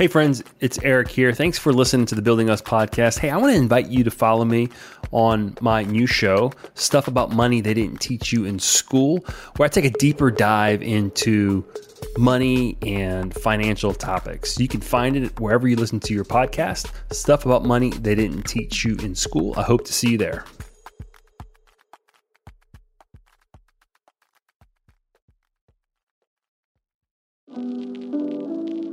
Hey, friends, it's Eric here. Thanks for listening to the Building Us podcast. Hey, I want to invite you to follow me on my new show, Stuff About Money They Didn't Teach You in School, where I take a deeper dive into money and financial topics. You can find it wherever you listen to your podcast, Stuff About Money They Didn't Teach You in School. I hope to see you there.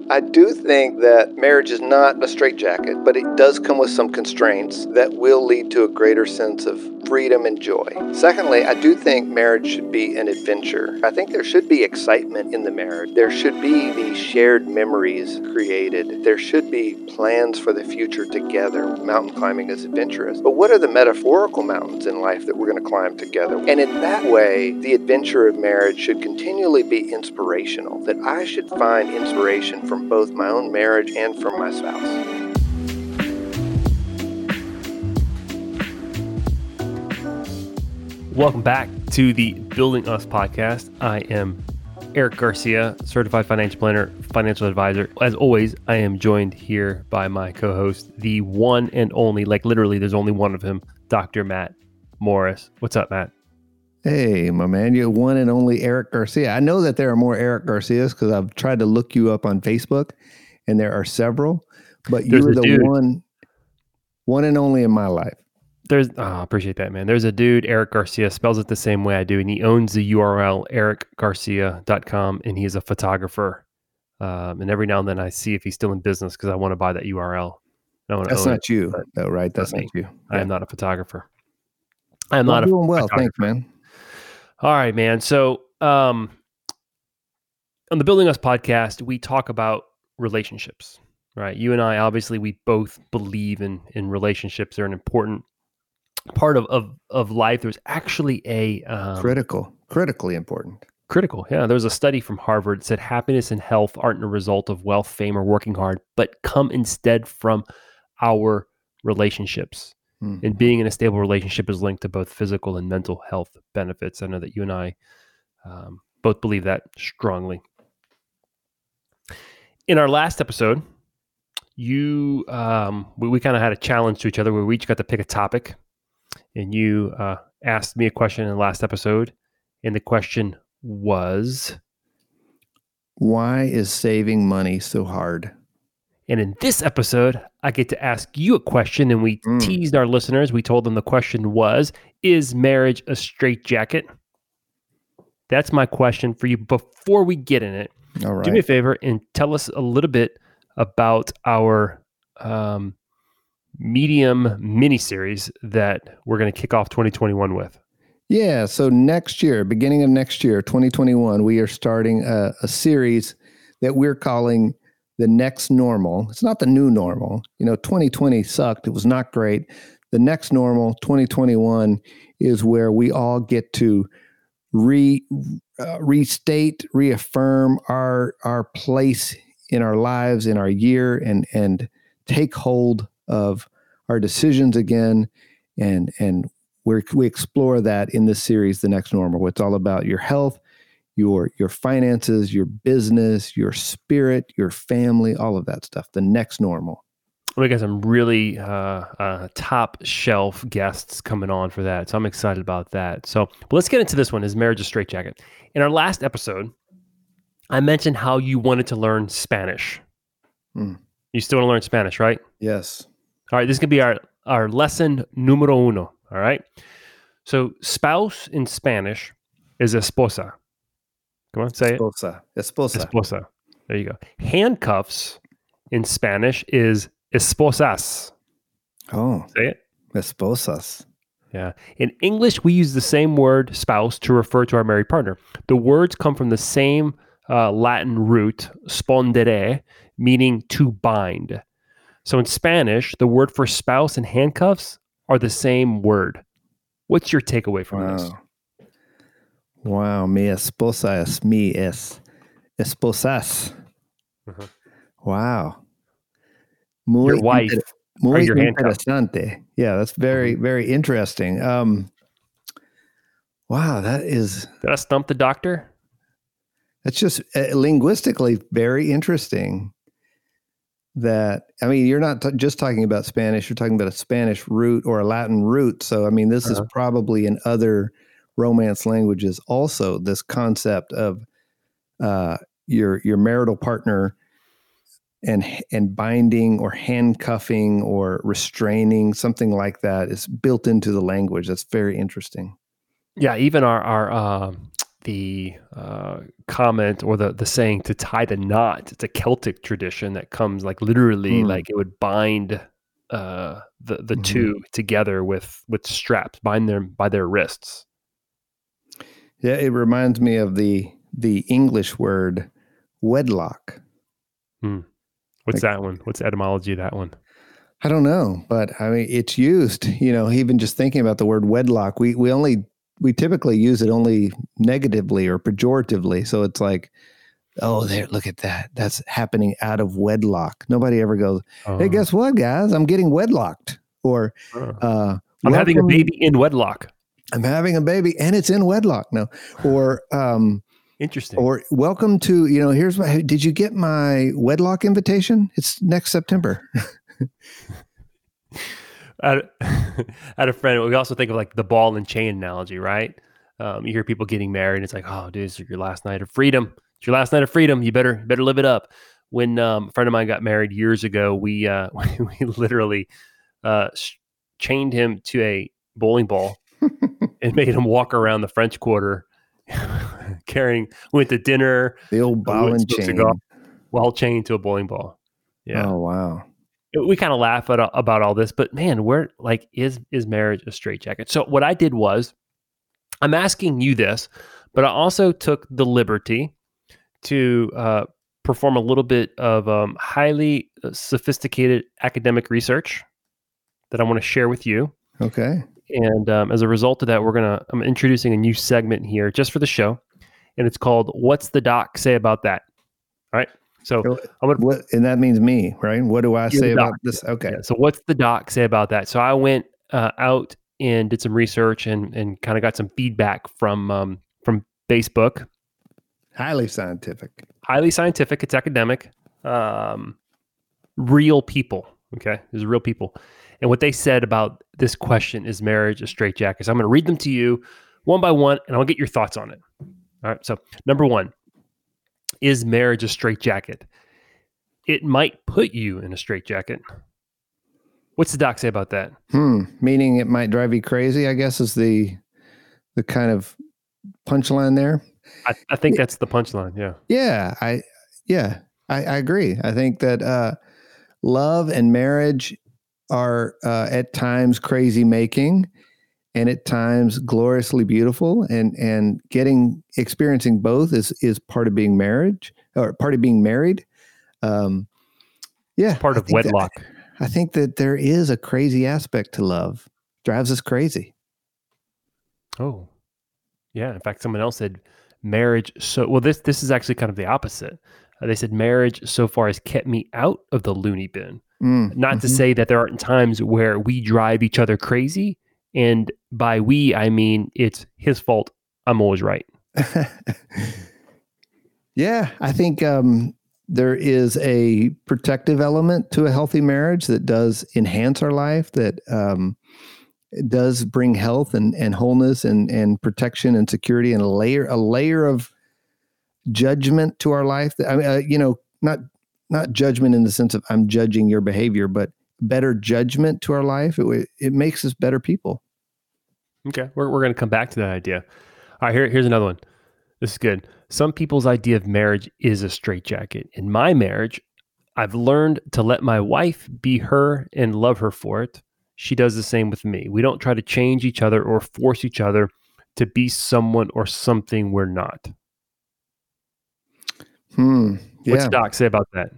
I do think that marriage is not a straitjacket, but it does come with some constraints that will lead to a greater sense of freedom and joy. Secondly, I do think marriage should be an adventure. I think there should be excitement in the marriage. There should be these shared memories created. There should be plans for the future together. Mountain climbing is adventurous. But what are the metaphorical mountains in life that we're going to climb together? And in that way, the adventure of marriage should continually be inspirational, that I should find inspiration from both my own marriage and from my spouse. Welcome back to the Building Us podcast. I am Eric Garcia, certified financial planner, financial advisor. As always, I am joined here by my co host, the one and only, like literally, there's only one of him, Dr. Matt Morris. What's up, Matt? Hey, my man, you're one and only Eric Garcia. I know that there are more Eric Garcias because I've tried to look you up on Facebook, and there are several, but There's you're the dude. one, one and only in my life. There's, oh, I appreciate that, man. There's a dude, Eric Garcia, spells it the same way I do, and he owns the URL ericgarcia.com, and he's a photographer. Um, and every now and then I see if he's still in business because I want to buy that URL. That's not it. you, though, right? That's not not you. I am not a photographer. I am Well, not a doing well. Thanks, man. All right, man. So, um, on the Building Us podcast, we talk about relationships, right? You and I, obviously, we both believe in in relationships. They're an important part of of, of life. There's actually a um, Critical, critically important. critical. Yeah, There was a study from Harvard that said happiness and health aren't a result of wealth, fame, or working hard, but come instead from our relationships. Hmm. And being in a stable relationship is linked to both physical and mental health benefits. I know that you and I um, both believe that strongly. In our last episode, you um, we, we kind of had a challenge to each other where we each got to pick a topic, and you uh, asked me a question in the last episode, and the question was, Why is saving money so hard? And in this episode, I get to ask you a question, and we Mm. teased our listeners. We told them the question was, "Is marriage a straitjacket?" That's my question for you. Before we get in it, All right. do me a favor and tell us a little bit about our um, medium mini series that we're going to kick off 2021 with. Yeah. So next year, beginning of next year, 2021, we are starting a, a series that we're calling the next normal. It's not the new normal. You know, 2020 sucked. It was not great. The next normal, 2021, is where we all get to re uh, restate, reaffirm our our place in our lives, in our year, and and take hold of our decisions again, and and we we explore that in this series, The Next Normal. It's all about your health, your your finances, your business, your spirit, your family, all of that stuff. The next normal. We got some really uh, uh, top shelf guests coming on for that. So I'm excited about that. So let's get into this one. Is marriage a straitjacket? In our last episode, I mentioned how you wanted to learn Spanish. Hmm. You still want to learn Spanish, right? Yes. All right, this is gonna be our our lesson numero uno. All right. So spouse in Spanish is esposa. Come on, say it. Esposa. Esposa. Esposa. There you go. Handcuffs in Spanish is esposas. Oh, Say it. esposas. Yeah. In English, we use the same word spouse to refer to our married partner. The words come from the same uh, Latin root, spondere, meaning to bind. So in Spanish, the word for spouse and handcuffs are the same word. What's your takeaway from this? Wow. Mi esposa es mi es esposas. Mhm. Wow. Muy Your wife inter- muy your interesante. Yeah, that's very, very interesting. Um, wow, that is Did I stump the doctor? that's just uh, linguistically very interesting. that I mean, you're not t- just talking about Spanish, you're talking about a Spanish root or a Latin root. So, I mean, this uh-huh. is probably in other romance languages also this concept of uh, your your marital partner and and binding or handcuffing or restraining something like that is built into the language. That's very interesting. Yeah, even our our uh, the uh, comment or the the saying to tie the knot. It's a Celtic tradition that comes like literally mm. like it would bind uh, the the mm-hmm. two together with with straps, bind them by their wrists. Yeah, it reminds me of the the English word wedlock. Hmm. What's like, that one? What's etymology of that one? I don't know, but I mean, it's used. You know, even just thinking about the word wedlock, we we only we typically use it only negatively or pejoratively. So it's like, oh, there, look at that. That's happening out of wedlock. Nobody ever goes, hey, uh-huh. guess what, guys? I'm getting wedlocked. Or, uh, uh I'm having a baby in wedlock. I'm having a baby and it's in wedlock. now. Or, um, Interesting. Or welcome to, you know, here's my, did you get my wedlock invitation? It's next September. I had a friend. We also think of like the ball and chain analogy, right? Um, you hear people getting married, and it's like, oh, dude, it's your last night of freedom. It's your last night of freedom. You better better live it up. When um, a friend of mine got married years ago, we uh, we literally uh, chained him to a bowling ball and made him walk around the French Quarter, carrying. Went to dinner. The old ball and chain, while chained to a bowling ball. Yeah. Oh wow we kind of laugh at, about all this, but man, where like is is marriage a straitjacket? So what I did was, I'm asking you this, but I also took the liberty to uh, perform a little bit of um, highly uh, sophisticated academic research that I want to share with you. Okay. And um, as a result of that, we're gonna I'm introducing a new segment here just for the show, and it's called "What's the Doc Say About That." All right. So I'm gonna, what, and that means me, right? What do I say about this? Okay. Yeah. So what's the doc say about that? So I went uh, out and did some research and and kind of got some feedback from um, from Facebook. Highly scientific. Highly scientific. It's academic. Um, real people. Okay, there's real people, and what they said about this question is marriage a straitjacket. So I'm going to read them to you one by one, and I'll get your thoughts on it. All right. So number one, is marriage a straitjacket? It might put you in a straitjacket. What's the doc say about that? Hmm. Meaning it might drive you crazy, I guess is the the kind of punchline there. I, I think that's the punchline. Yeah. Yeah. I yeah, I, I agree. I think that uh, love and marriage are uh, at times crazy making and at times gloriously beautiful. And and getting experiencing both is is part of being marriage or part of being married. Um yeah it's part of wedlock that, i think that there is a crazy aspect to love. Drives us crazy. Oh. Yeah. In fact someone else said marriage so well this this is actually kind of the opposite uh, they said marriage so far has kept me out of the loony bin mm, not mm-hmm. to say that there aren't times where we drive each other crazy and by we, I mean it's his fault. I'm always right. yeah, I think um, there is a protective element to a healthy marriage that does enhance our life, that um, does bring health and, and wholeness and, and protection and security and a layer a layer of judgment to our life. I mean, uh, you know, not not judgment in the sense of I'm judging your behavior, but better judgment to our life. It it makes us better people. Okay, we're we're going to come back to that idea. All right, here, here's another one. This is good. Some people's idea of marriage is a straitjacket. In my marriage, I've learned to let my wife be her and love her for it. She does the same with me. We don't try to change each other or force each other to be someone or something we're not. Hmm. Yeah. What's Doc say about that?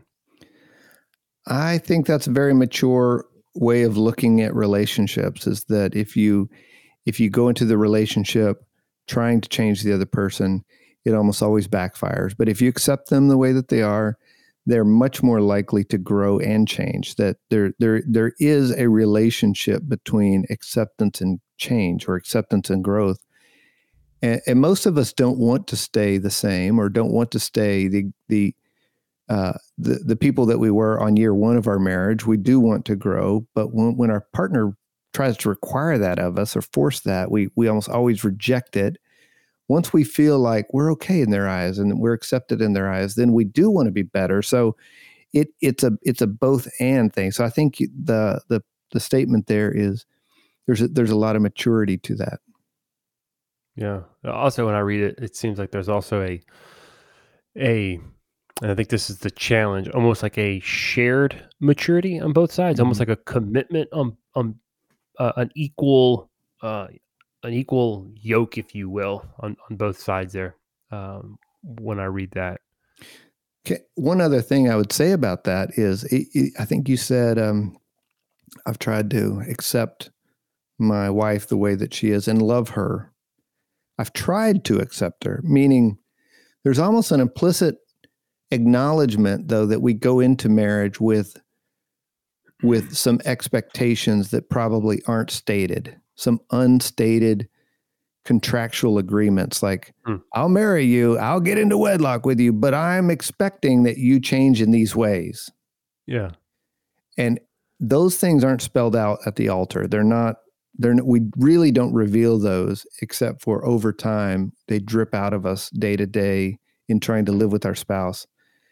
I think that's a very mature way of looking at relationships is that if you if you go into the relationship trying to change the other person, it almost always backfires. But if you accept them the way that they are, they're much more likely to grow and change. That there there there is a relationship between acceptance and change or acceptance and growth. And, and most of us don't want to stay the same or don't want to stay the the uh, the the people that we were on year one of our marriage. We do want to grow, but when, when our partner tries to require that of us or force that, we we almost always reject it. Once we feel like we're okay in their eyes and we're accepted in their eyes, then we do want to be better. So it it's a it's a both and thing. So I think the the the statement there is there's a, there's a lot of maturity to that. Yeah. Also, when I read it, it seems like there's also a a and I think this is the challenge, almost like a shared maturity on both sides, mm-hmm. almost like a commitment on on uh, an equal uh, an equal yoke, if you will, on on both sides there. Um, when I read that. Okay. One other thing I would say about that is, it, it, I think you said um, I've tried to accept my wife the way that she is and love her. I've tried to accept her, meaning there's almost an implicit acknowledgement, though, that we go into marriage with with some expectations that probably aren't stated, some unstated contractual agreements like mm. I'll marry you, I'll get into wedlock with you, but I'm expecting that you change in these ways. Yeah. And those things aren't spelled out at the altar. They're not they're we really don't reveal those except for over time they drip out of us day to day in trying to live with our spouse.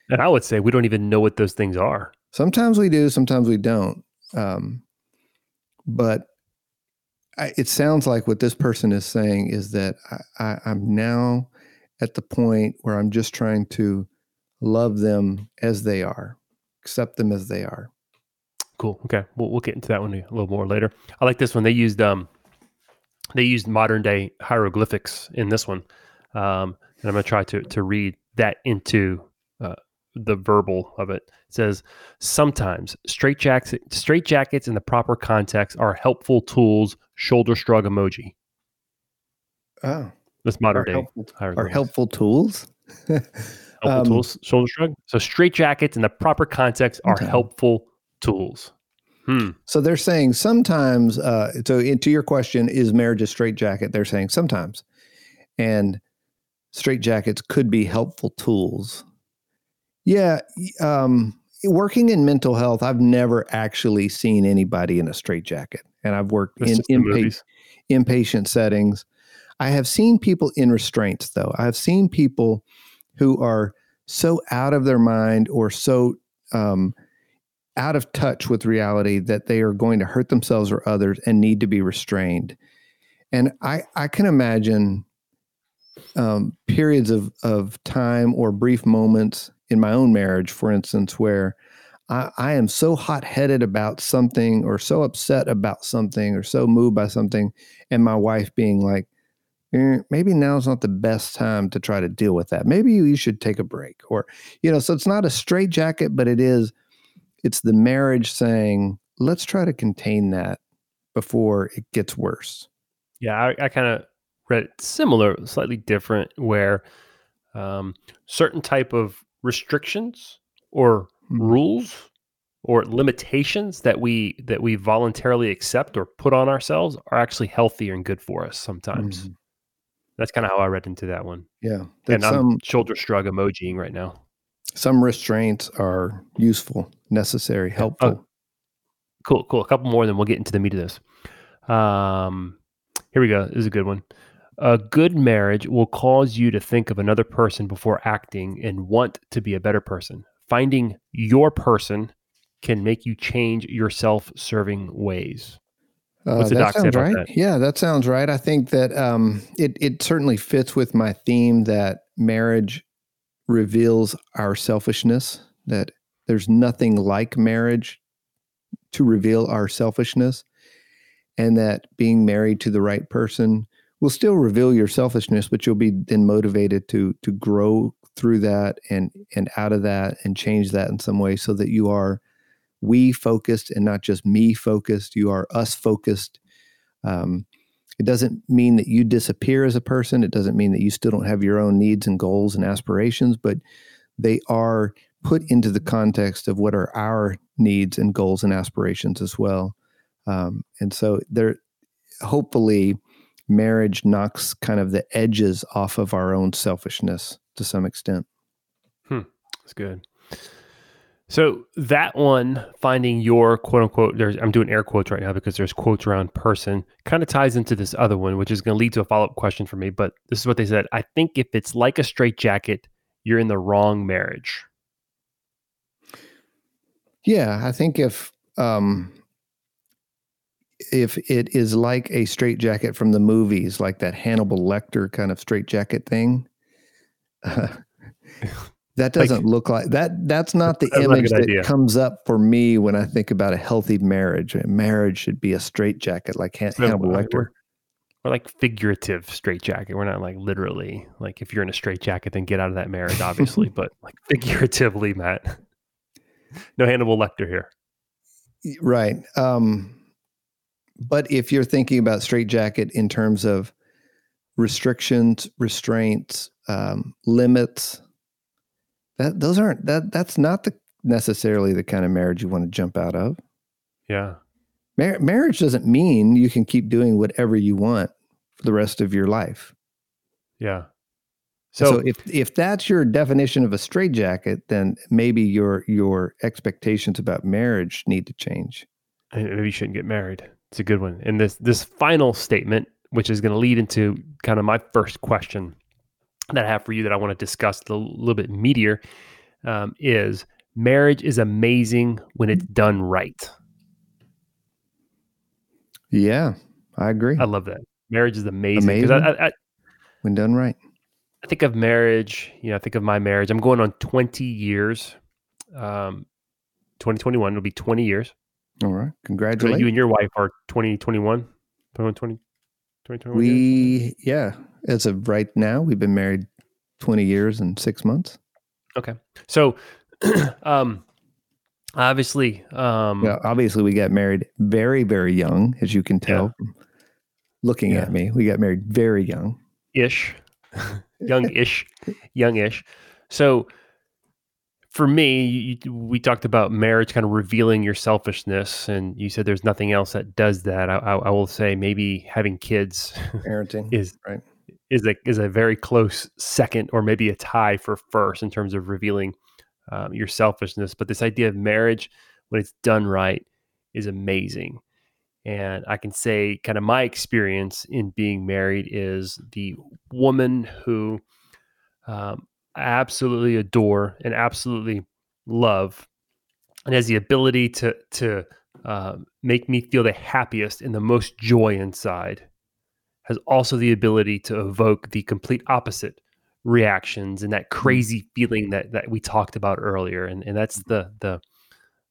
And I would say we don't even know what those things are. Sometimes we do, sometimes we don't. Um, but I, it sounds like what this person is saying is that I, I, I'm now at the point where I'm just trying to love them as they are, accept them as they are. Cool. Okay, we'll we'll get into that one a little more later. I like this one. They used um, they used modern day hieroglyphics in this one, um, and I'm going to try to to read that into uh, the verbal of it. It says sometimes straight jackets straight jackets in the proper context are helpful tools. Shoulder shrug emoji. Oh, that's modern day. Helpful, are helpful tools. helpful um, tools. Shoulder shrug. So straight jackets in the proper context are okay. helpful tools. Hmm. So they're saying sometimes. Uh, so to your question, is marriage a straitjacket? They're saying sometimes, and straitjackets could be helpful tools. Yeah, um, working in mental health, I've never actually seen anybody in a straitjacket, and I've worked That's in inpa- inpatient settings. I have seen people in restraints, though. I have seen people who are so out of their mind or so um, out of touch with reality that they are going to hurt themselves or others and need to be restrained. And I, I can imagine um, periods of, of time or brief moments in my own marriage, for instance, where I, I am so hot headed about something or so upset about something or so moved by something, and my wife being like, eh, maybe now's not the best time to try to deal with that. Maybe you, you should take a break. Or, you know, so it's not a straitjacket, but it is it's the marriage saying, let's try to contain that before it gets worse. Yeah, I, I kind of read it similar, slightly different, where um, certain type of restrictions or mm-hmm. rules or limitations that we that we voluntarily accept or put on ourselves are actually healthier and good for us sometimes. Mm-hmm. That's kind of how I read into that one. Yeah, and I'm some, shoulder shrug emojiing right now. Some restraints are useful, necessary, helpful. Oh, cool, cool. A couple more, then we'll get into the meat of this. Um, here we go. This is a good one. A good marriage will cause you to think of another person before acting and want to be a better person. Finding your person can make you change your self-serving ways. Uh, that sounds right. That? Yeah, that sounds right. I think that um, it it certainly fits with my theme that marriage reveals our selfishness, that there's nothing like marriage to reveal our selfishness, and that being married to the right person will still reveal your selfishness, but you'll be then motivated to to grow through that and and out of that and change that in some way so that you are we focused and not just me focused. You are us focused. Um, it doesn't mean that you disappear as a person. It doesn't mean that you still don't have your own needs and goals and aspirations, but they are put into the context of what are our needs and goals and aspirations as well. Um, and so there, hopefully, marriage knocks kind of the edges off of our own selfishness to some extent. Hmm, that's good. So that one, finding your quote unquote, there's I'm doing air quotes right now because there's quotes around person, kind of ties into this other one, which is going to lead to a follow up question for me. But this is what they said. I think if it's like a straitjacket, you're in the wrong marriage. Yeah, I think if um, if it is like a straitjacket from the movies, like that Hannibal Lecter kind of straitjacket thing, uh, that doesn't like, look like that. That's not the image that idea. comes up for me when I think about a healthy marriage. A marriage should be a straitjacket, like Han- Hannibal Lecter. Or like figurative straitjacket. We're not like literally like if you're in a straitjacket, then get out of that marriage, obviously. but like figuratively, Matt. No Hannibal Lecter here. Right. Um, but if you're thinking about straitjacket in terms of restrictions, restraints, um, limits, that those aren't that that's not the necessarily the kind of marriage you want to jump out of. Yeah. Mar- marriage doesn't mean you can keep doing whatever you want for the rest of your life. Yeah. So, so if if that's your definition of a straitjacket, then maybe your your expectations about marriage need to change. Maybe you shouldn't get married. It's a good one. And this this final statement, which is going to lead into kind of my first question that I have for you that I want to discuss a little bit meatier, um, is marriage is amazing when it's done right. Yeah, I agree. I love that. Marriage is amazing because I, I, I, when done right. I think of marriage. You know, I think of my marriage. I'm going on 20 years. Um, 2021 will be 20 years. All right. Congratulations. So you and your wife are 2021, 2020, 2021. We, years? yeah. As of right now, we've been married 20 years and six months. Okay. So, um, obviously, um, yeah, obviously we got married very, very young, as you can tell yeah. looking yeah. at me. We got married very young ish, young ish, young ish. So, for me, you, we talked about marriage kind of revealing your selfishness, and you said there's nothing else that does that. I, I, I will say maybe having kids, parenting is right is a is a very close second, or maybe a tie for first in terms of revealing um, your selfishness. But this idea of marriage, when it's done right, is amazing. And I can say, kind of my experience in being married is the woman who um, absolutely adore and absolutely love and has the ability to to uh, make me feel the happiest and the most joy inside has also the ability to evoke the complete opposite reactions and that mm. crazy feeling that that we talked about earlier and and that's the the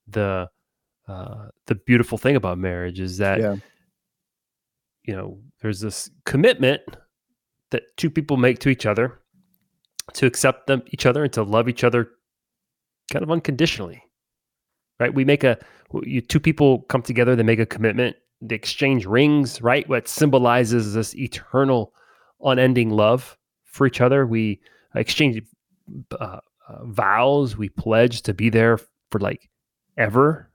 the uh, the beautiful thing about marriage is that yeah. you know there's this commitment that two people make to each other to accept them each other and to love each other kind of unconditionally right? We make a you, two people come together they make a commitment they exchange rings right? What symbolizes this eternal unending love for each other. We exchange uh, uh, vows we pledge to be there for like ever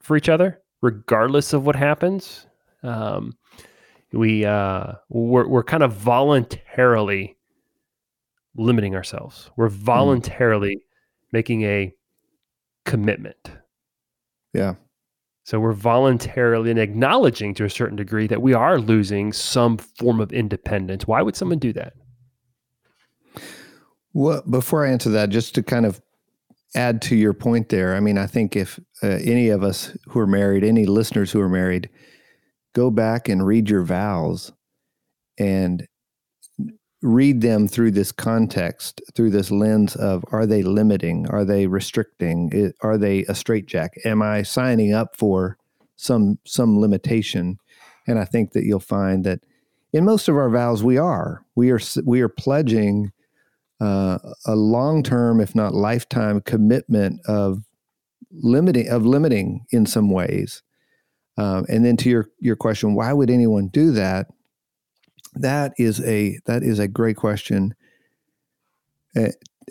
for each other regardless of what happens. Um, we uh, we're, we're kind of voluntarily limiting ourselves. We're hmm. voluntarily mm. making a commitment. Yeah. So we're voluntarily and acknowledging to a certain degree that we are losing some form of independence. Why would someone do that? Well, before I answer that, just to kind of add to your point there, I mean, I think if uh, any of us who are married, any listeners who are married, go back and read your vows and read them through this context, through this lens of are they limiting? Are they restricting? Are they a straitjacket? Am I signing up for some some limitation? And I think that you'll find that in most of our vows we are we are we are pledging uh, a long term, if not lifetime, commitment of limiting of limiting in some ways. Um, and then to your your question, why would anyone do that? That is a that is a great question. Uh,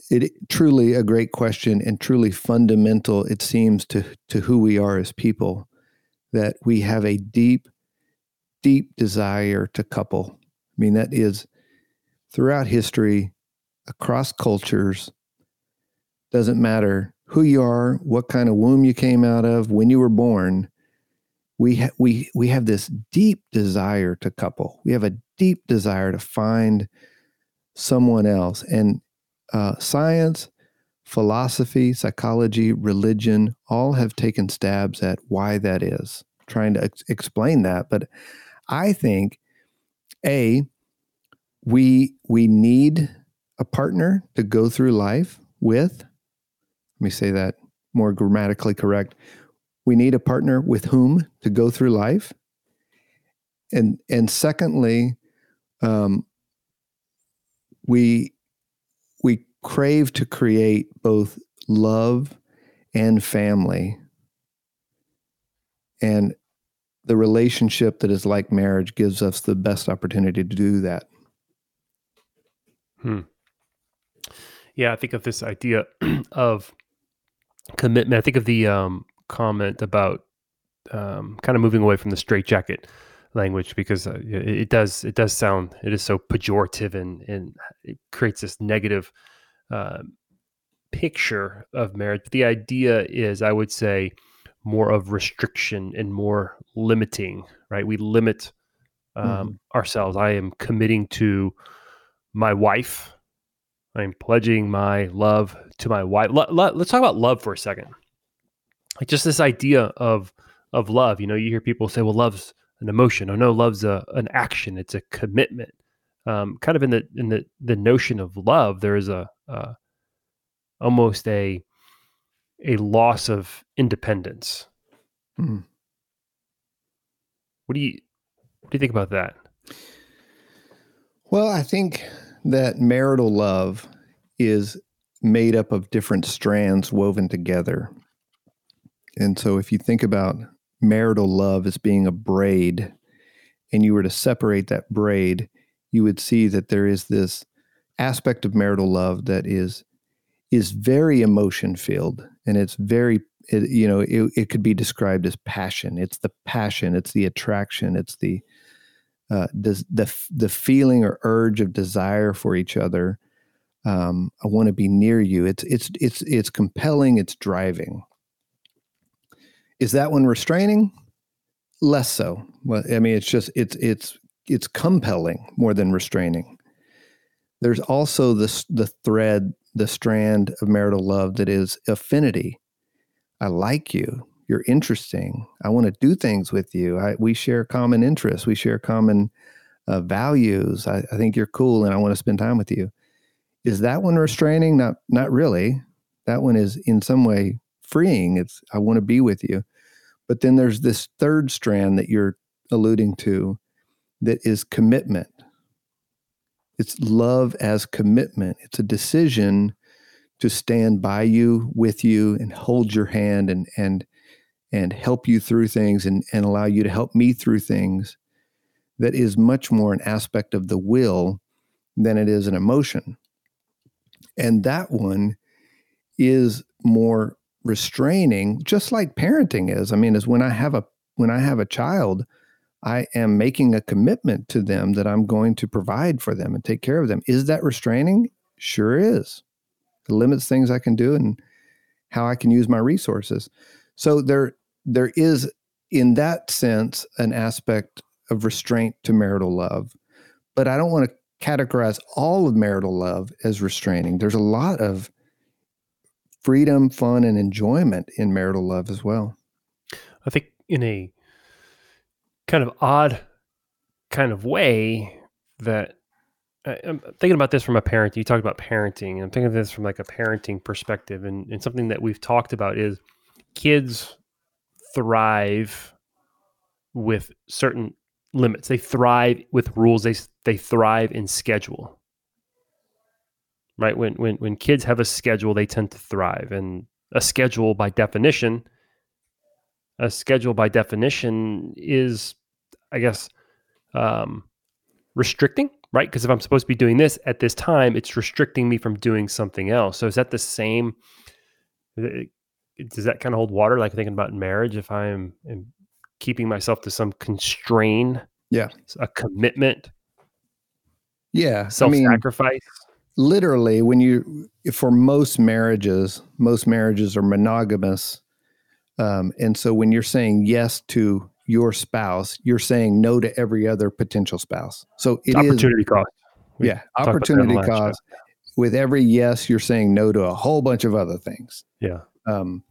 it truly a great question and truly fundamental. It seems to to who we are as people that we have a deep, deep desire to couple. I mean that is throughout history, across cultures. Doesn't matter who you are, what kind of womb you came out of, when you were born, we ha- we we have this deep desire to couple. We have a deep desire to find someone else, and uh, science, philosophy, psychology, religion, all have taken stabs at why that is, trying to ex- explain that. But I think, a we we need a partner to go through life with. Let me say that more grammatically correct. We need a partner with whom to go through life. And and secondly, um, we we crave to create both love and family. And the relationship that is like marriage gives us the best opportunity to do that. Hmm. Yeah, I think of this idea of commitment. I think of the um, comment about um, kind of moving away from the straitjacket language because uh, it, it does it does sound it is so pejorative and and it creates this negative uh, picture of marriage. But the idea is, I would say, more of restriction and more limiting. Right? We limit um, mm-hmm. ourselves. I am committing to my wife. I'm pledging my love to my wife. Let, let, let's talk about love for a second. Like just this idea of of love. You know, you hear people say, "Well, love's an emotion." Oh no, love's a an action. It's a commitment. Um, kind of in the in the the notion of love, there is a uh, almost a a loss of independence. Mm. What do you what do you think about that? Well, I think that marital love is made up of different strands woven together. And so if you think about marital love as being a braid and you were to separate that braid, you would see that there is this aspect of marital love that is is very emotion filled and it's very it, you know it, it could be described as passion it's the passion it's the attraction it's the uh, the the feeling or urge of desire for each other. Um, I want to be near you. It's it's it's it's compelling. It's driving. Is that one restraining? Less so. Well, I mean, it's just it's it's it's compelling more than restraining. There's also this the thread, the strand of marital love that is affinity. I like you you're interesting. I want to do things with you. I, we share common interests. We share common uh, values. I, I think you're cool, and I want to spend time with you. Is that one restraining? Not, not really. That one is in some way freeing. It's I want to be with you. But then there's this third strand that you're alluding to, that is commitment. It's love as commitment. It's a decision to stand by you, with you, and hold your hand and and and help you through things and, and allow you to help me through things that is much more an aspect of the will than it is an emotion. And that one is more restraining, just like parenting is. I mean, is when I have a when I have a child, I am making a commitment to them that I'm going to provide for them and take care of them. Is that restraining? Sure is. It limits things I can do and how I can use my resources. So there there is in that sense an aspect of restraint to marital love. But I don't want to categorize all of marital love as restraining. There's a lot of freedom, fun, and enjoyment in marital love as well. I think in a kind of odd kind of way that I'm thinking about this from a parent. You talked about parenting. And I'm thinking of this from like a parenting perspective, and, and something that we've talked about is kids thrive with certain limits. They thrive with rules. They they thrive in schedule. Right? When when when kids have a schedule, they tend to thrive. And a schedule by definition, a schedule by definition is, I guess, um, restricting, right? Because if I'm supposed to be doing this at this time, it's restricting me from doing something else. So is that the same? does that kind of hold water? Like thinking about marriage, if I am, am keeping myself to some constraint, yeah, a commitment, yeah, self sacrifice. Literally when you for most marriages most marriages are monogamous um, and so when you're saying yes to your spouse you're saying no to every other potential spouse. So it opportunity is, cost. We yeah opportunity cost. with every yes you're saying no to a whole bunch of other things. Yeah. Um,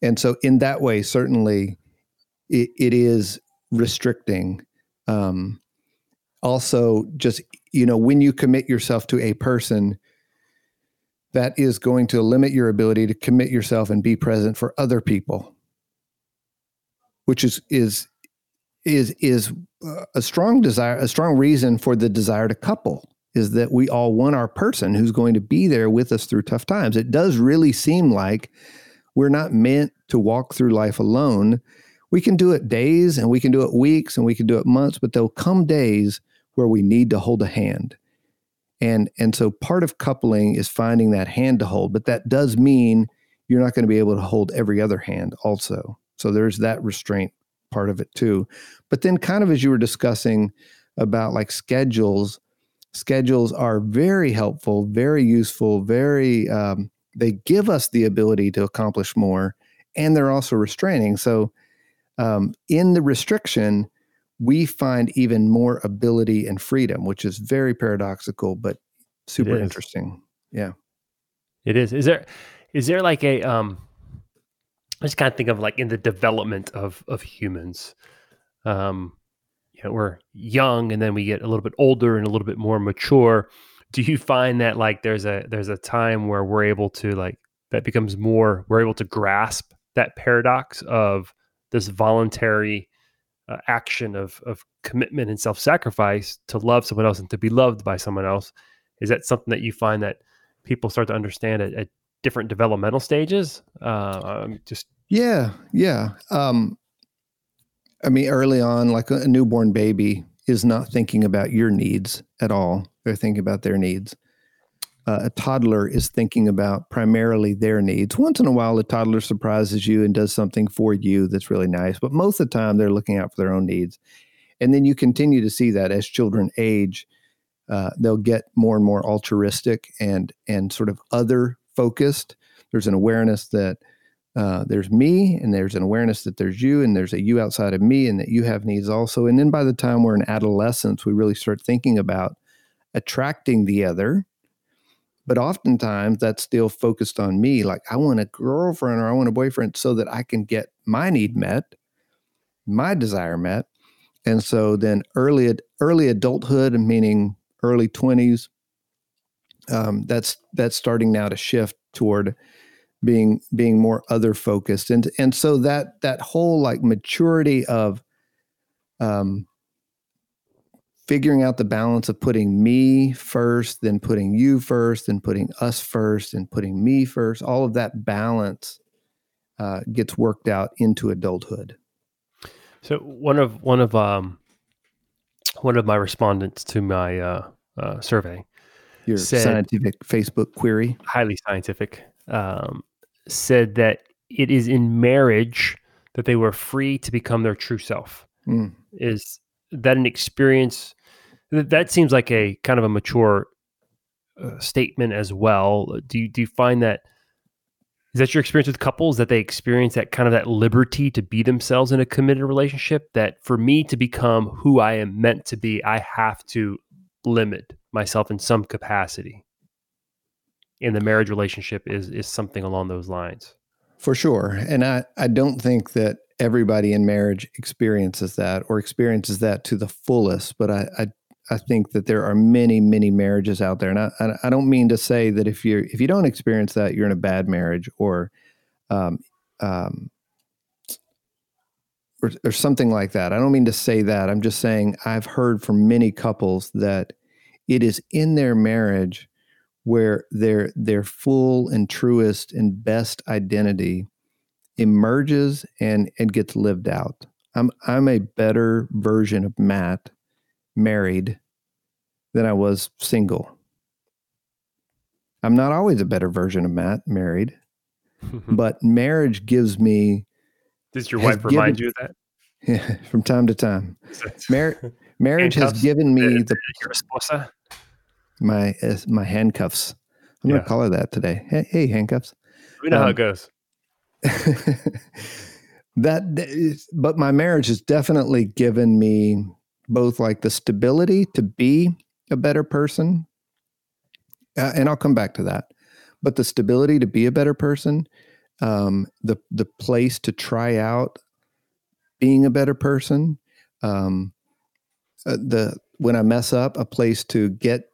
and so in that way certainly it, it is restricting. Um, also just you know when you commit yourself to a person that is going to limit your ability to commit yourself and be present for other people which is is is is uh, a strong desire a strong reason for the desire to couple is that we all want our person who's going to be there with us through tough times. It does really seem like we're not meant to walk through life alone. We can do it days and we can do it weeks and we can do it months but there'll come days where we need to hold a hand. And, and so part of coupling is finding that hand to hold, but that does mean you're not going to be able to hold every other hand also. So there's that restraint part of it too. But then, kind of as you were discussing about like schedules, schedules are very helpful, very useful, very, um, they give us the ability to accomplish more and they're also restraining. So, um, in the restriction, we find even more ability and freedom, which is very paradoxical, but super interesting. Yeah. It is. Is there is there like a um I just kind of think of like in the development of of humans. Um you know, we're young and then we get a little bit older and a little bit more mature. Do you find that like there's a there's a time where we're able to like that becomes more we're able to grasp that paradox of this voluntary uh, action of of commitment and self sacrifice to love someone else and to be loved by someone else. Is that something that you find that people start to understand at, at different developmental stages? Uh, just yeah, yeah. Um, I mean, early on, like a, a newborn baby is not thinking about your needs at all. They're thinking about their needs uh, a toddler is thinking about primarily their needs. Once in a while, a toddler surprises you and does something for you that's really nice, but most of the time, they're looking out for their own needs. And then you continue to see that as children age, uh, they'll get more and more altruistic and and sort of other focused. There's an awareness that uh, there's me, and there's an awareness that there's you, and there's a you outside of me, and that you have needs also. And then by the time we're in adolescence, we really start thinking about attracting the other but oftentimes that's still focused on me. Like I want a girlfriend or I want a boyfriend so that I can get my need met, my desire met. And so then early early adulthood, meaning early twenties, um, that's that's starting now to shift toward being being more other focused, and and so that that whole like maturity of um, figuring out the balance of putting me first, then putting you first, then putting us first, and putting me first, all of that balance uh, gets worked out into adulthood. So one of one of um, one of my respondents to my uh, uh, survey, your said, scientific Facebook query, highly scientific, um, said that it is in marriage that they were free to become their true self. Mm. Is that an experience that seems like a kind of a mature uh, statement as well. Do you, do you find that is that your experience with couples that they experience that kind of that liberty to be themselves in a committed relationship that for me to become who i am meant to be i have to limit myself in some capacity? And the marriage relationship is is something along those lines for sure and i i don't think that everybody in marriage experiences that or experiences that to the fullest. But I, I, I think that there are many, many marriages out there, and I, I don't mean to say that if you if you don't experience that, you're in a bad marriage or, um, um, or, or something like that. I don't mean to say that. I'm just saying I've heard from many couples that it is in their marriage where their their full and truest and best identity emerges and and gets lived out. I'm I'm a better version of Matt married than I was single. I'm not always a better version of Matt married, but marriage gives me. Does your wife remind you of that? Yeah, from time to time. Mar- marriage has given me the. My uh, my handcuffs. I'm Yeah. gonna call her that today. Hey, hey handcuffs. We know how Um, it goes. that is- but my marriage has definitely given me both like the stability to be a better person uh, and i'll come back to that but the stability to be a better person um, the the place to try out being a better person um, uh, the when i mess up a place to get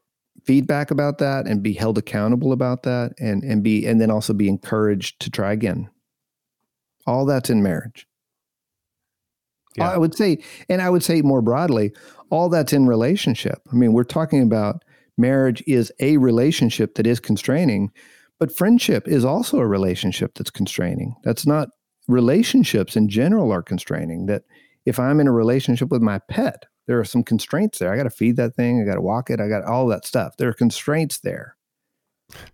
feedback about that and be held accountable about that and and be and then also be encouraged to try again. All that's in marriage. Yeah. i would say and i would say more broadly all that's in relationship. I mean we're talking about marriage is a relationship that is constraining but friendship is also a relationship that's constraining. That's not relationships in general are constraining that if i'm in a relationship with my pet there are some constraints there i got to feed that thing i got to walk it i got all that stuff there are constraints there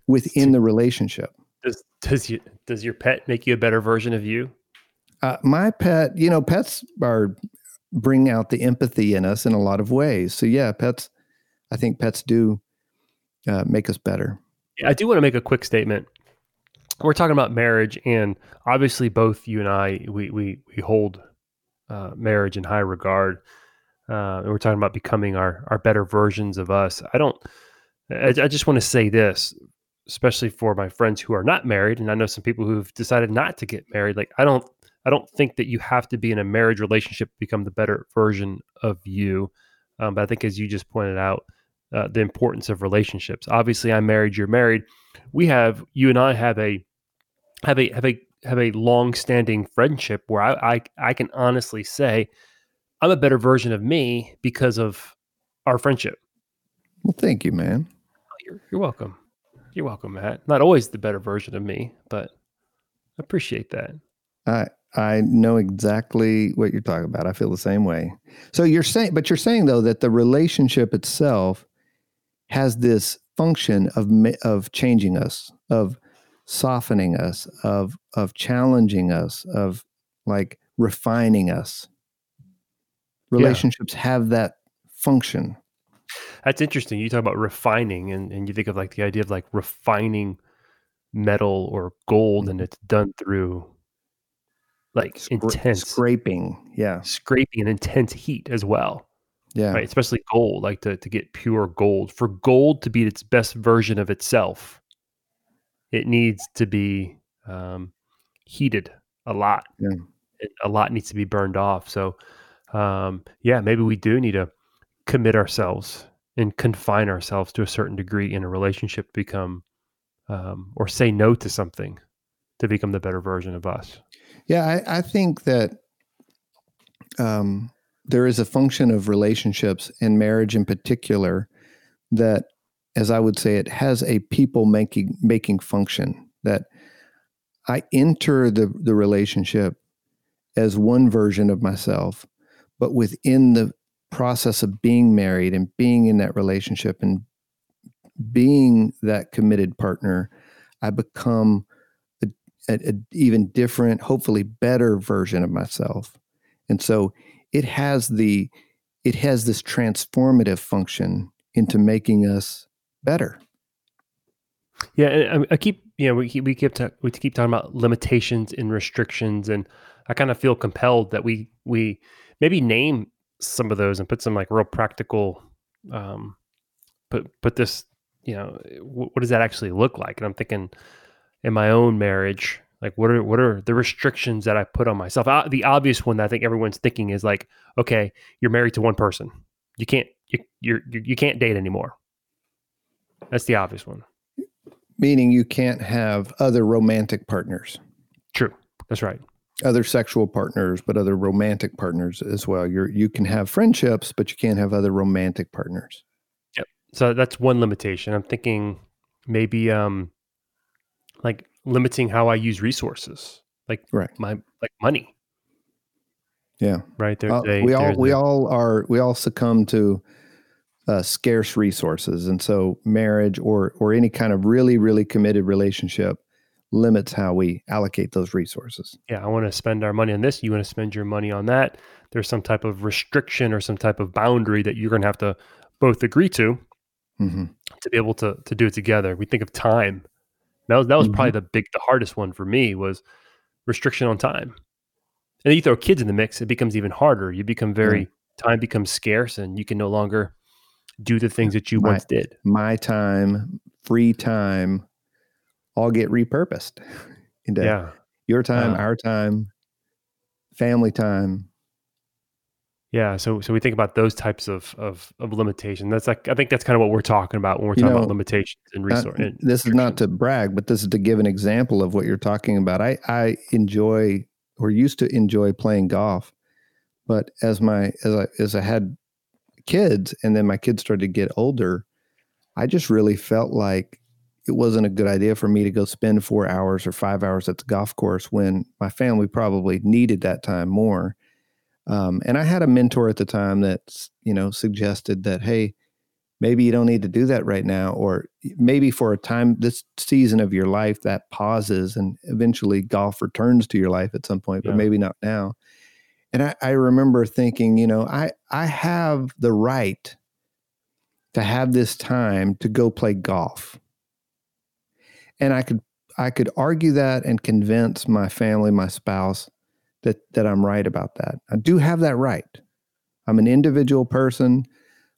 within the relationship Does does you does your pet make you a better version of you? uh, my pet, you know, pets are bring out the empathy in us in a lot of ways. So yeah, pets. I think pets do uh, make us better. I do want to make a quick statement. We're talking about marriage, and obviously, both you and I, we we we hold uh, marriage in high regard, uh, and we're talking about becoming our our better versions of us. I don't. I, I just want to say this, especially for my friends who are not married, and I know some people who've decided not to get married. Like, I don't. I don't think that you have to be in a marriage relationship to become the better version of you. Um, but I think, as you just pointed out, uh, the importance of relationships. Obviously, I'm married. You're married. We have you and I have a have a have a have a long standing friendship where I, I I can honestly say I'm a better version of me because of our friendship. Well, thank you, man. Oh, you're, you're welcome. You're welcome, Matt. Not always the better version of me, but I appreciate that. I I know exactly what you're talking about. I feel the same way. So you're saying, but you're saying though that the relationship itself has this function of of changing us, of softening us, of of challenging us, of like refining us. Relationships have that function. That's interesting. You talk about refining, and, and you think of like the idea of like refining metal or gold, and it's done through like Scra- intense scraping. Yeah, scraping and intense heat as well, yeah, right? Especially gold, like to, to get pure gold. For gold to be its best version of itself, it needs to be um, heated a lot. Yeah. It- a lot needs to be burned off. So, um, yeah, maybe we do need to commit ourselves and confine ourselves to a certain degree in a relationship to become um, or say no to something to become the better version of us. Yeah, I, I think that um, there is a function of relationships and marriage in particular that, as I would say, it has a people making making function. That I enter the the relationship as one version of myself, but within the process of being married and being in that relationship and being that committed partner, I become a, a, a even different, hopefully better version of myself. And so it has the it has this transformative function into making us better. Yeah, and I, I keep you know we keep, we keep ta- we keep talking about limitations and restrictions, and I kind of feel compelled that we we maybe name some of those and put some like real practical um put put this you know what, what does that actually look like? And I'm thinking in my own marriage, like what are what are the restrictions that I put on myself? Uh, the obvious one that I think everyone's thinking is like, okay, you're married to one person, you can't you you're, you you can't date anymore. That's the obvious one. Meaning you can't have other romantic partners, True. That's right. Other sexual partners, but other romantic partners as well. You're you can have friendships, but you can't have other romantic partners. Yep. So that's one limitation. I'm thinking maybe um like limiting how I use resources, like Right. my like money. Yeah. Right. there. Uh, we all we a- all are we all succumb to uh, scarce resources, and so marriage or or any kind of really really committed relationship limits how we allocate those resources. yeah, I want to spend our money on this. You want to spend your money on that. There's some type of restriction or some type of boundary that you're going to have to both agree to mm-hmm. to be able to to do it together. We think of time. That was that was mm-hmm. probably the big the hardest one for me was restriction on time. And then you throw kids in the mix, it becomes even harder. You become very time becomes scarce and you can no longer do the things that you my, once did. My time, free time, all get repurposed into yeah. your time, our time, family time. Yeah, so so we think about those types of of, of limitation. That's like I think that's kind of what we're talking about when we're talking know, about limitations and resource. This is not to brag, but this is to give an example of what you're talking about. I I enjoy or used to enjoy playing golf, but as my as I as I had kids and then my kids started to get older, I just really felt like it wasn't a good idea for me to go spend four hours or five hours at the golf course when my family probably needed that time more. Um, and I had a mentor at the time that you know suggested that hey, maybe you don't need to do that right now, or maybe for a time this season of your life that pauses and eventually golf returns to your life at some point, but maybe not now. And I, I remember thinking, you know, I I have the right to have this time to go play golf and I could I could argue that and convince my family, my spouse, that that I'm right about that. I do have that right. I'm an individual person.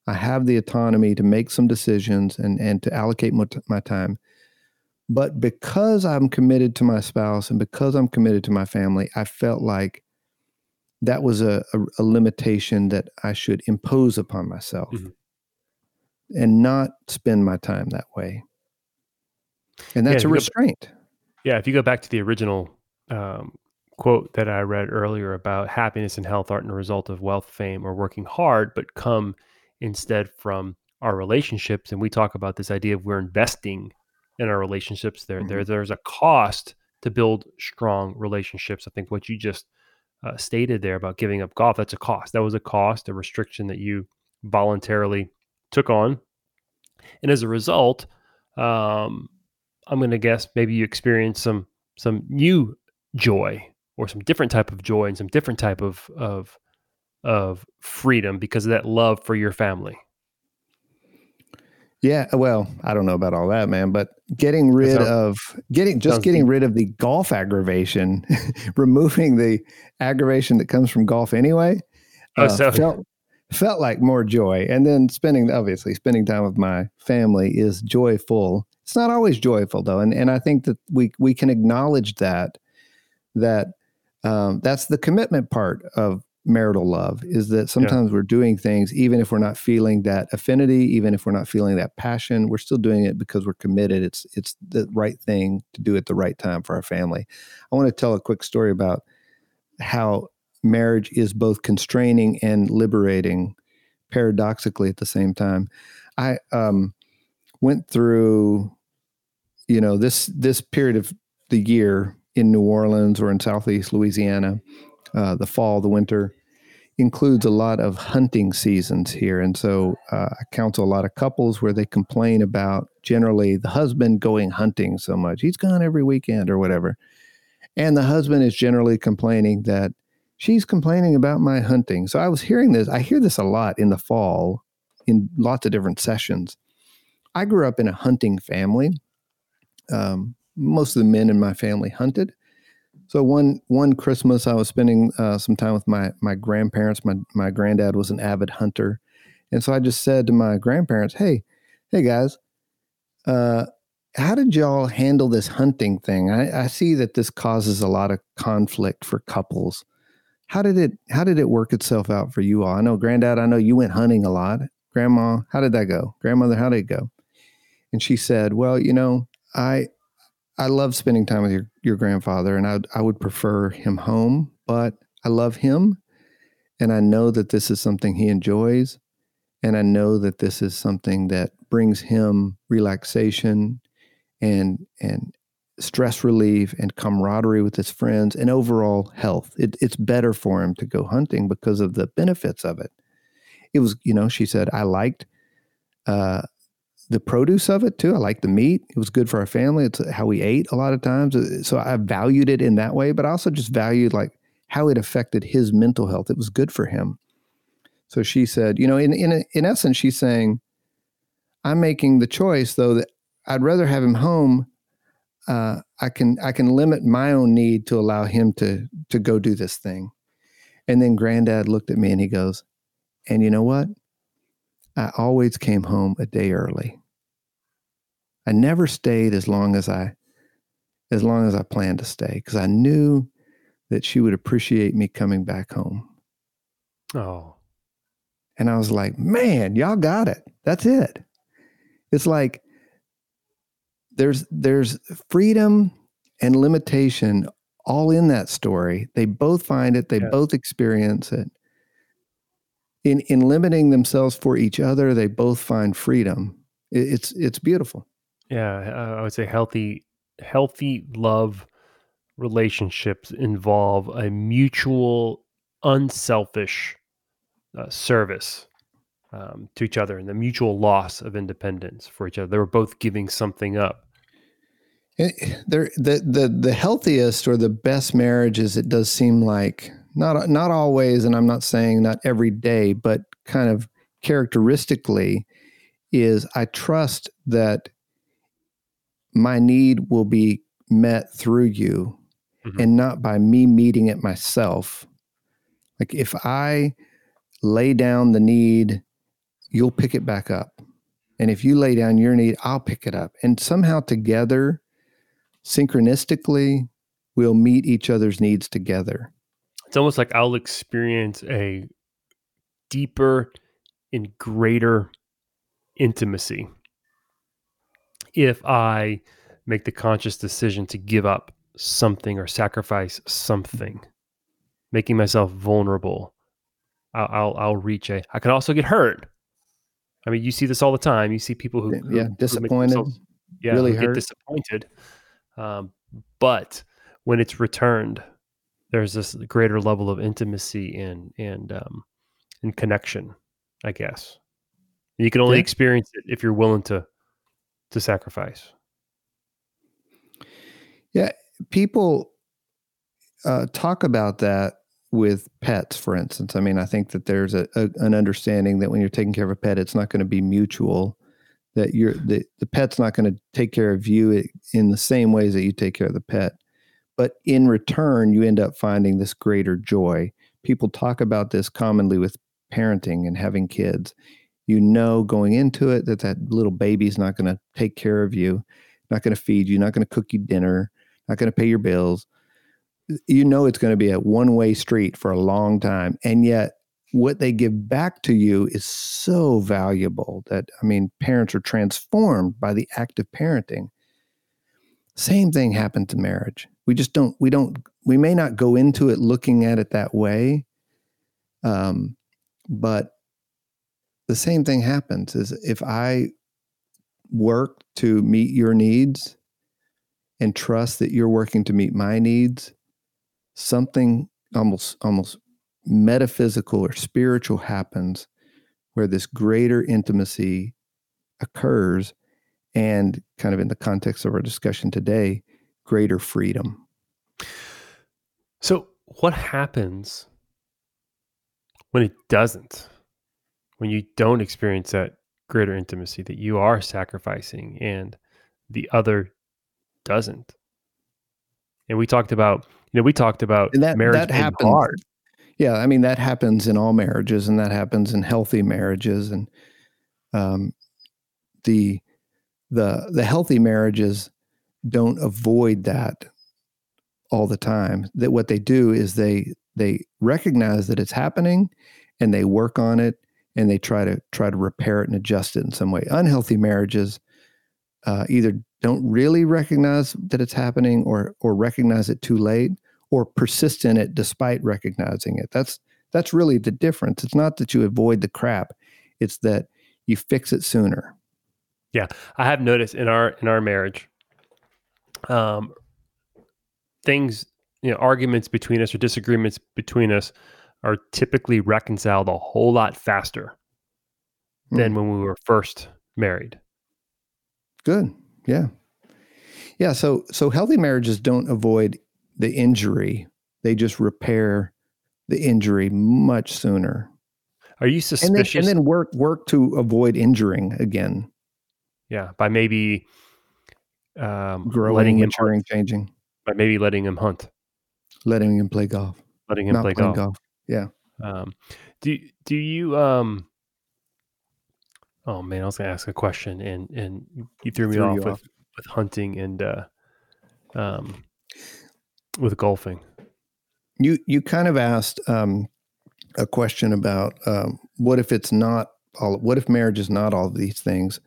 I have the autonomy to make some decisions and and to allocate my, my time. But because I'm committed to my spouse and because I'm committed to my family, I felt like that was a, a, a limitation that I should impose upon myself mm-hmm. and not spend my time that way and that's yeah, a restraint. Go, yeah, if you go back to the original um, quote that I read earlier about happiness and health aren't a result of wealth, fame, or working hard, but come instead from our relationships, and we talk about this idea of we're investing in our relationships. There, mm-hmm. there, there's a cost to build strong relationships. I think what you just uh, stated there about giving up golf, that's a cost. That was a cost, a restriction that you voluntarily took on, and as a result, um, I'm going to guess maybe you experienced some some new joy or some different type of joy and some different type of of of freedom because of that love for your family. Yeah, well, I don't know about all that, man, but getting rid of getting just getting deep. rid of the golf aggravation, removing the aggravation that comes from golf anyway, oh, uh, so. felt felt like more joy. And then spending obviously spending time with my family is joyful it's not always joyful though, and and I think that we we can acknowledge that that um, that's the commitment part of marital love is that sometimes yeah. we're doing things even if we're not feeling that affinity even if we're not feeling that passion we're still doing it because we're committed it's it's the right thing to do at the right time for our family i want to tell a quick story about how marriage is both constraining and liberating paradoxically at the same time. I um, went through you know this this period of the year in New Orleans or in Southeast Louisiana, uh, the fall, the winter includes a lot of hunting seasons here, and so uh, I counsel a lot of couples where they complain about generally the husband going hunting so much. He's gone every weekend or whatever, and the husband is generally complaining that she's complaining about my hunting. So I was hearing this. I hear this a lot in the fall in lots of different sessions. I grew up in a hunting family um, most of the men in my family hunted. So one one Christmas, I was spending uh, some time with my my grandparents. My my granddad was an avid hunter, and so I just said to my grandparents, "Hey, hey guys, uh, how did y'all handle this hunting thing? I, I see that this causes a lot of conflict for couples. How did it How did it work itself out for you all? I know, Granddad, I know you went hunting a lot. Grandma, how did that go? Grandmother, how did it go?" And she said, "Well, you know, I I love spending time with your your grandfather, and I I would prefer him home, but I love him, and I know that this is something he enjoys, and I know that this is something that brings him relaxation, and and stress relief and camaraderie with his friends and overall health. It, it's better for him to go hunting because of the benefits of it. It was, you know, she said, I liked uh, the produce of it too. I liked the meat. It was good for our family. It's how we ate a lot of times. Uh, so I valued it in that way, but I also just valued like how it affected his mental health. It was good for him. So she said, you know, in in in essence, she's saying, I'm making the choice though that I'd rather have him home. Uh, I can I can limit my own need to allow him to to go do this thing. And then granddad looked at me and he goes, and you know what? I always came home a day early. I never stayed as long as I as long as I planned to stay because I knew that she would appreciate me coming back home. Oh. And I was like, man, y'all got it. That's it. It's like there's there's freedom and limitation all in that story. They both find it, they yeah. both experience it. In in limiting themselves for each other, they both find freedom. It, it's it's beautiful. Yeah, I would say healthy healthy love relationships involve a mutual unselfish uh, service um, to each other and the mutual loss of independence for each other. They were both giving something up. It, eh, the the the healthiest or the best marriages, it does seem like not not always, and I'm not saying not every day, but kind of characteristically, is I trust that my need will be met through you mm-hmm. and not by me meeting it myself. Like if I lay down the need, you'll pick it back up. And if you lay down your need, I'll pick it up. And somehow together, synchronistically, we'll meet each other's needs together. It's almost like I'll experience a deeper and greater intimacy if I make the conscious decision to give up something or sacrifice something, making myself vulnerable, I'll, I'll, I'll reach a. I can also get hurt. I mean, you see this all the time. You see people who, who yeah disappointed, who yeah, really get disappointed. Um, but when it's returned, there's this greater level of intimacy and and um, and connection. I guess you can only experience it if you're willing to to sacrifice. Yeah, people uh, talk about that with pets, for instance. I mean, I think that there's a, a, an understanding that when you're taking care of a pet, it's not going to be mutual. That you're the, the pet's not going to take care of you in the same ways that you take care of the pet. But in return, you end up finding this greater joy. People talk about this commonly with parenting and having kids. You know, going into it, that that little baby's not going to take care of you, not going to feed you, not going to cook you dinner, not going to pay your bills. You know it's going to be a one way street for a long time. And yet, what they give back to you is so valuable that, I mean, parents are transformed by the act of parenting. Same thing happened to marriage. We just don't, we don't, we may not go into it looking at it that way. Um, but the same thing happens is if I work to meet your needs, and trust that you're working to meet my needs, something almost almost metaphysical or spiritual happens where this greater intimacy occurs and kind of in the context of our discussion today, greater freedom. So, what happens when it doesn't? When you don't experience that greater intimacy that you are sacrificing and the other doesn't. And we talked about, you know, we talked about and that, marriage that happens. hard. Yeah, I mean that happens in all marriages, and that happens in healthy marriages, and um, the the the healthy marriages don't avoid that all the time. That what they do is they they recognize that it's happening, and they work on it, and they try to try to repair it and adjust it in some way. Unhealthy marriages uh, either don't really recognize that it's happening or or recognize it too late or persist in it despite recognizing it that's that's really the difference it's not that you avoid the crap it's that you fix it sooner yeah i have noticed in our in our marriage um things you know arguments between us or disagreements between us are typically reconciled a whole lot faster mm. than hmm. when we were first married good yeah. Yeah. So so healthy marriages don't avoid the injury. They just repair the injury much sooner. Are you suspicious? And then, and then work work to avoid injuring again. Yeah, by maybe um, Growing, letting him maturing, hunt, changing, by maybe letting him hunt, letting him play golf, letting him not play golf. golf. Yeah. Um, do do you um? Oh man, I was gonna ask a question and and you threw me Threw off you with off. with hunting and uh, um, with golfing. You you kind of asked um, a question about um, what if it's not all. What if marriage is not all of these things?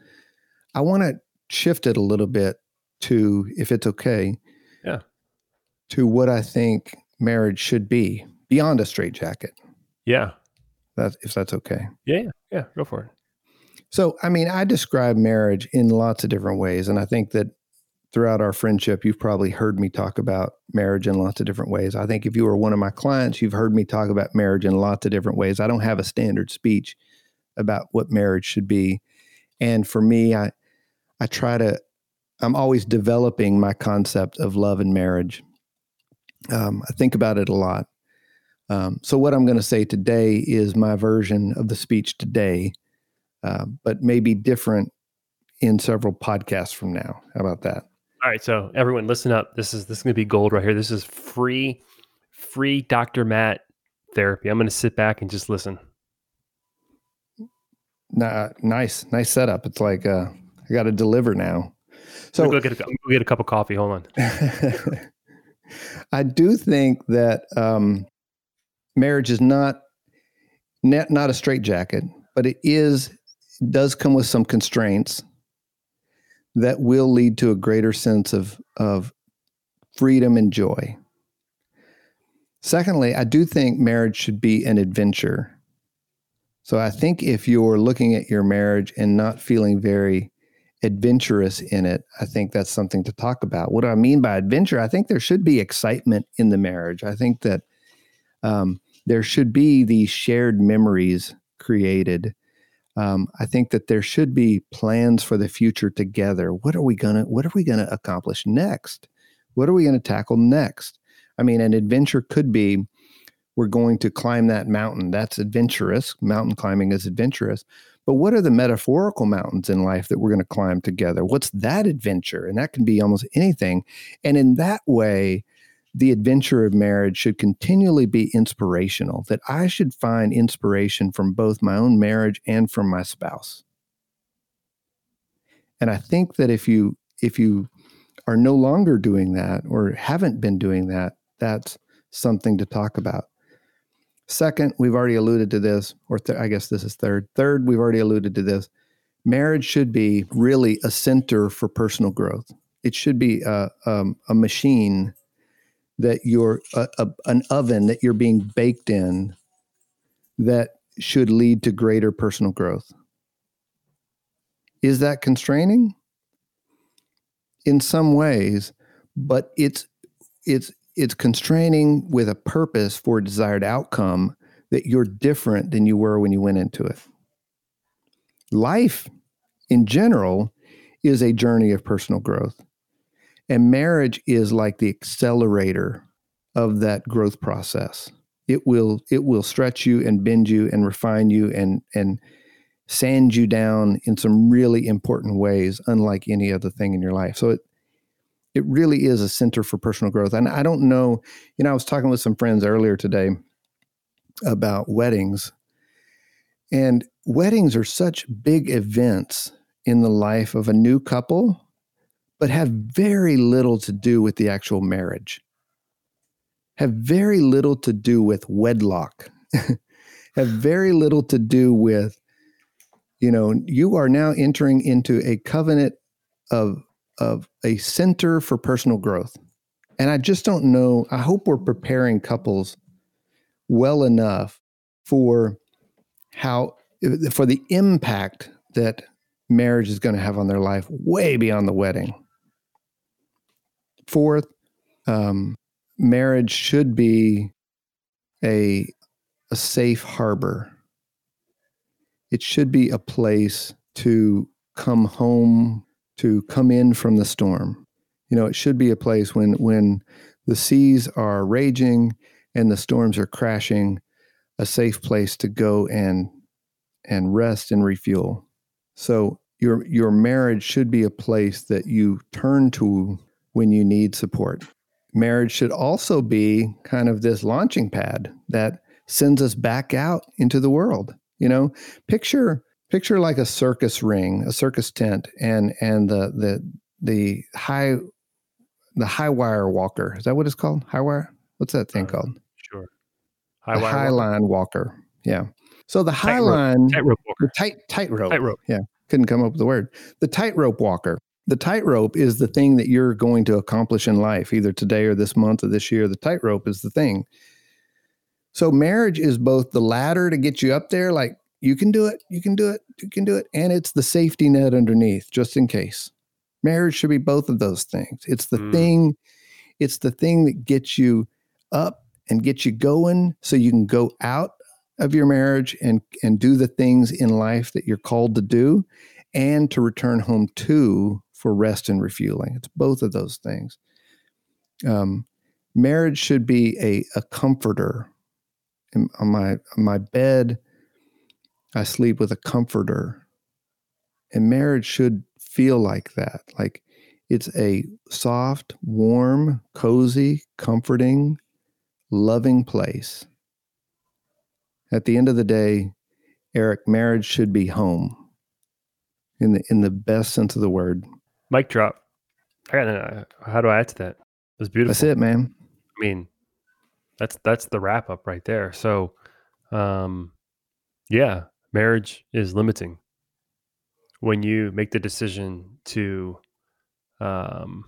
I want to shift it a little bit to, if it's okay, Yeah. to what I think marriage should be beyond a straitjacket. Yeah, That if that's okay. yeah, yeah, yeah. Go for it. So, I mean, I describe marriage in lots of different ways. And I think that throughout our friendship, you've probably heard me talk about marriage in lots of different ways. I think if you were one of my clients, you've heard me talk about marriage in lots of different ways. I don't have a standard speech about what marriage should be. And for me, I, I try to, I'm always developing my concept of love and marriage. Um, I think about it a lot. Um, so, what I'm going to say today is my version of the speech today uh, but maybe different in several podcasts from now. How about that? All right, so everyone, listen up. This is this is gonna be gold right here. This is free, free Dr. Matt therapy. I'm gonna sit back and just listen. Nah, nice, nice setup. It's like uh, I got to deliver now. So go get a, go get a cup of coffee. Hold on. I do think that um, marriage is not not not a straitjacket, but it is does come with some constraints that will lead to a greater sense of of freedom and joy. Secondly, I do think marriage should be an adventure. So I think if you're looking at your marriage and not feeling very adventurous in it, I think that's something to talk about. What do I mean by adventure? I think there should be excitement in the marriage. I think that um, there should be these shared memories created. Um, I think that there should be plans for the future together. What are we gonna What are we gonna accomplish next? What are we gonna tackle next? I mean, an adventure could be we're going to climb that mountain. That's adventurous. Mountain climbing is adventurous. But what are the metaphorical mountains in life that we're going to climb together? What's that adventure? And that can be almost anything. And in that way, the adventure of marriage should continually be inspirational, that I should find inspiration from both my own marriage and from my spouse. And I think that if you if you are no longer doing that or haven't been doing that, that's something to talk about. Second, we've already alluded to this, or th- I guess this is third. Third, we've already alluded to this. Marriage should be really a center for personal growth. It should be a, um, a machine that you're, a, a, an oven that you're being baked in that should lead to greater personal growth. Is that constraining? In some ways, but it's it's it's constraining with a purpose for a desired outcome that you're different than you were when you went into it. Life in general is a journey of personal growth. And marriage is like the accelerator of that growth process. It will it will stretch you and bend you and refine you and and sand you down in some really important ways unlike any other thing in your life. So it it really is a center for personal growth. And I don't know, you know, I was talking with some friends earlier today about weddings. And weddings are such big events in the life of a new couple, but have very little to do with the actual marriage. Have very little to do with wedlock. have very little to do with you know, you are now entering into a covenant of of a center for personal growth. And I just don't know. I hope we're preparing couples well enough for how for the impact that marriage is going to have on their life way beyond the wedding. Fourth, um, marriage should be a a safe harbor. It should be a place to come home to come in from the storm. You know, it should be a place when when the seas are raging and the storms are crashing, a safe place to go and and rest and refuel. So your your marriage should be a place that you turn to when you need support. Marriage should also be kind of this launching pad that sends us back out into the world. You know, picture picture like a circus ring, a circus tent, and and the the the high the high wire walker. Is that what it's called? High wire? What's that thing uh, called? Sure. High, the high walker. line walker. Yeah. So the high tight line, tightrope walker. tight tightrope. Tightrope. Yeah. Couldn't come up with the word. The tightrope walker. The tightrope is the thing that you're going to accomplish in life, either today or this month or this year. The tightrope is the thing. So marriage is both the ladder to get you up there, like you can do it, you can do it, you can do it, and it's the safety net underneath, just in case. Marriage should be both of those things. It's the mm. thing, it's the thing that gets you up and gets you going so you can go out of your marriage and and do the things in life that you're called to do and to return home to for rest and refueling. It's both of those things. Um, marriage should be a, a comforter. In, on my on my bed, I sleep with a comforter. And marriage should feel like that. Like it's a soft, warm, cozy, comforting, loving place. At the end of the day, Eric, marriage should be home in the in the best sense of the word. Mic drop. I got how do I add to that? It's beautiful. That's it, man. I mean, that's that's the wrap up right there. So, um, yeah, marriage is limiting. When you make the decision to um,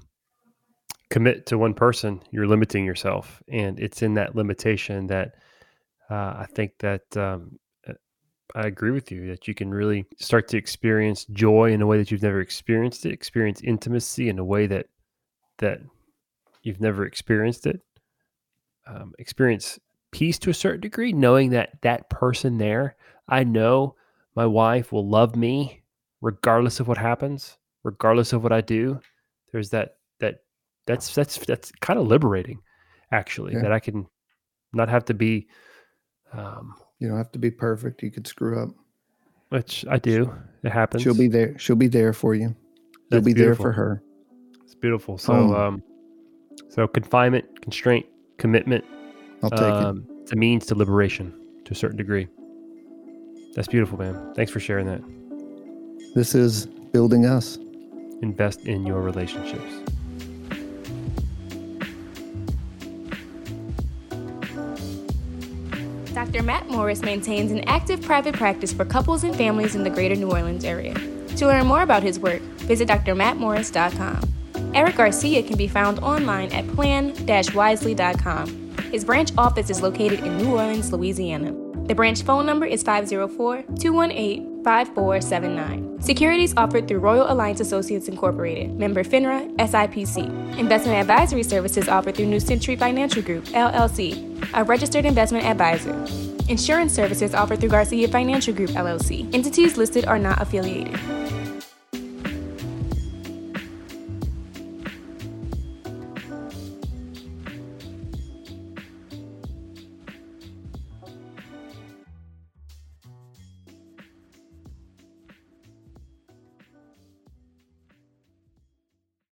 commit to one person, you're limiting yourself, and it's in that limitation that uh, I think that um, I agree with you that you can really start to experience joy in a way that you've never experienced it, experience intimacy in a way that that you've never experienced it, um, experience peace to a certain degree, knowing that that person there, I know my wife will love me regardless of what happens, regardless of what I do. There's that that that's that's that's kind of liberating, actually, yeah. that I can not have to be um, you don't have to be perfect. You could screw up. Which I do. It happens. She'll be there. She'll be there for you. You'll be beautiful. there for her. It's beautiful. So, um, um, so confinement, constraint, commitment. I'll take um, it. It's a means to liberation to a certain degree. That's beautiful, man. Thanks for sharing that. This is building us. Invest in your relationships. Dr. Matt Morris maintains an active private practice for couples and families in the greater New Orleans area. To learn more about his work, visit drmattmorris.com. Eric Garcia can be found online at plan-wisely.com. His branch office is located in New Orleans, Louisiana. The branch phone number is 504 218 5479. Securities offered through Royal Alliance Associates Incorporated, member FINRA, SIPC. Investment advisory services offered through New Century Financial Group, LLC, a registered investment advisor. Insurance services offered through Garcia Financial Group, LLC. Entities listed are not affiliated.